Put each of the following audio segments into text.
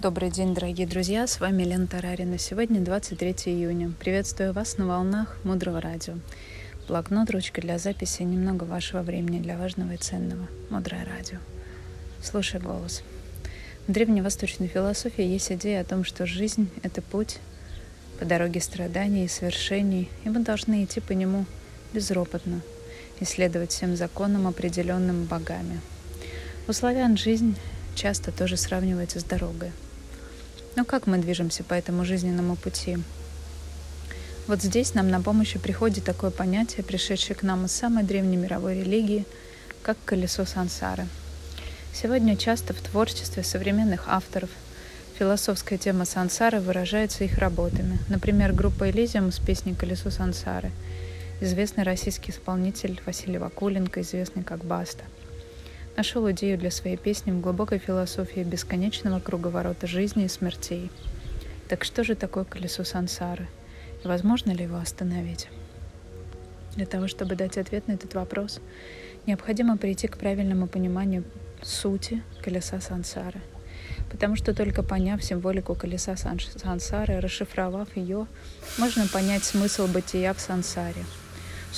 Добрый день, дорогие друзья, с вами Лена Тарарина. Сегодня 23 июня. Приветствую вас на волнах Мудрого Радио. Блокнот, ручка для записи, немного вашего времени для важного и ценного. Мудрое Радио. Слушай голос. В древневосточной философии есть идея о том, что жизнь — это путь по дороге страданий и свершений, и мы должны идти по нему безропотно, исследовать всем законам, определенным богами. У славян жизнь часто тоже сравнивается с дорогой — но как мы движемся по этому жизненному пути? Вот здесь нам на помощь приходит такое понятие, пришедшее к нам из самой древней мировой религии, как колесо сансары. Сегодня часто в творчестве современных авторов философская тема сансары выражается их работами. Например, группа «Элизиум» с песней «Колесо сансары», известный российский исполнитель Василий Вакуленко, известный как Баста – нашел идею для своей песни в глубокой философии бесконечного круговорота жизни и смертей. Так что же такое колесо сансары? И возможно ли его остановить? Для того, чтобы дать ответ на этот вопрос, необходимо прийти к правильному пониманию сути колеса сансары. Потому что только поняв символику колеса сансары, расшифровав ее, можно понять смысл бытия в сансаре –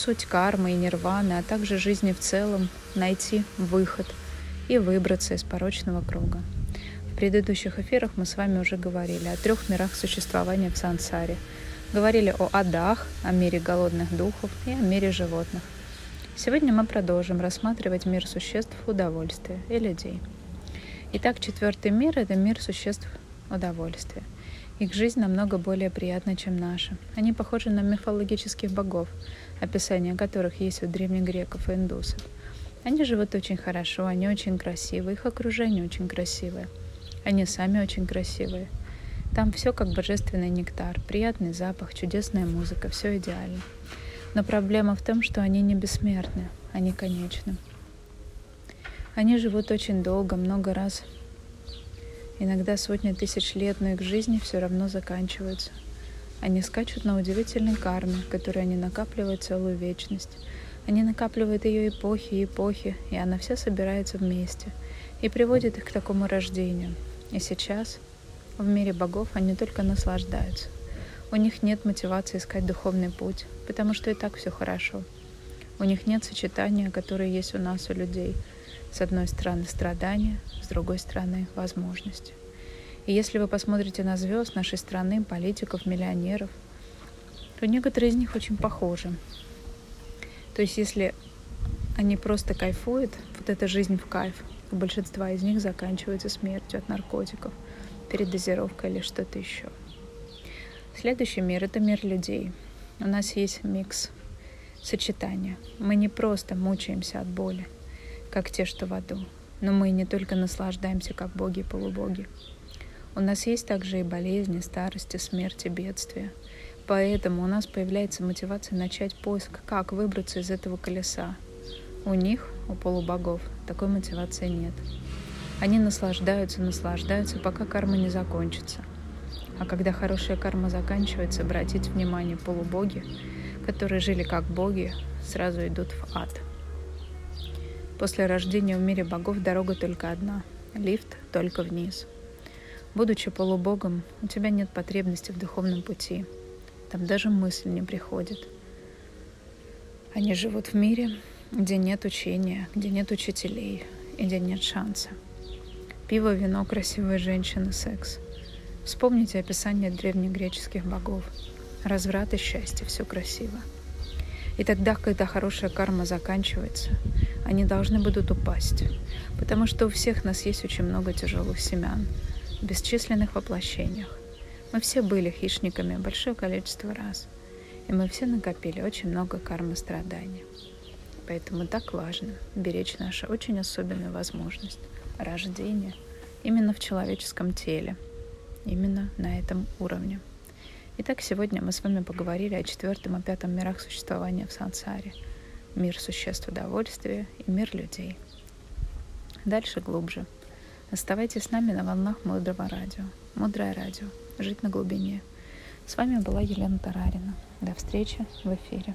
суть кармы и нирваны, а также жизни в целом, найти выход и выбраться из порочного круга. В предыдущих эфирах мы с вами уже говорили о трех мирах существования в сансаре. Говорили о адах, о мире голодных духов и о мире животных. Сегодня мы продолжим рассматривать мир существ удовольствия и людей. Итак, четвертый мир – это мир существ удовольствия. Их жизнь намного более приятна, чем наша. Они похожи на мифологических богов, описания которых есть у древних греков и индусов. Они живут очень хорошо, они очень красивые, их окружение очень красивое. Они сами очень красивые. Там все как божественный нектар, приятный запах, чудесная музыка, все идеально. Но проблема в том, что они не бессмертны, они конечны. Они живут очень долго, много раз Иногда сотни тысяч лет, но их жизни все равно заканчиваются. Они скачут на удивительной карме, которую они накапливают целую вечность. Они накапливают ее эпохи и эпохи, и она вся собирается вместе и приводит их к такому рождению. И сейчас в мире богов они только наслаждаются. У них нет мотивации искать духовный путь, потому что и так все хорошо. У них нет сочетания, которое есть у нас, у людей – с одной стороны страдания, с другой стороны возможности. И если вы посмотрите на звезд нашей страны, политиков, миллионеров, то некоторые из них очень похожи. То есть если они просто кайфуют, вот эта жизнь в кайф, у большинства из них заканчивается смертью от наркотиков, передозировкой или что-то еще. Следующий мир — это мир людей. У нас есть микс сочетания. Мы не просто мучаемся от боли, как те, что в аду. Но мы не только наслаждаемся, как боги и полубоги. У нас есть также и болезни, старости, смерти, бедствия. Поэтому у нас появляется мотивация начать поиск, как выбраться из этого колеса. У них, у полубогов, такой мотивации нет. Они наслаждаются, наслаждаются, пока карма не закончится. А когда хорошая карма заканчивается, обратите внимание, полубоги, которые жили как боги, сразу идут в ад – После рождения в мире богов дорога только одна — лифт только вниз. Будучи полубогом, у тебя нет потребности в духовном пути. Там даже мысль не приходит. Они живут в мире, где нет учения, где нет учителей и где нет шанса. Пиво, вино, красивые женщины, секс. Вспомните описание древнегреческих богов. Разврат и счастье, все красиво. И тогда, когда хорошая карма заканчивается, они должны будут упасть, потому что у всех нас есть очень много тяжелых семян, в бесчисленных воплощениях. Мы все были хищниками большое количество раз, и мы все накопили очень много кармы страданий. Поэтому так важно беречь нашу очень особенную возможность рождения именно в человеческом теле, именно на этом уровне. Итак, сегодня мы с вами поговорили о четвертом и пятом мирах существования в сансаре. Мир существ удовольствия и мир людей. Дальше глубже. Оставайтесь с нами на волнах Мудрого радио. Мудрое радио. Жить на глубине. С вами была Елена Тарарина. До встречи в эфире.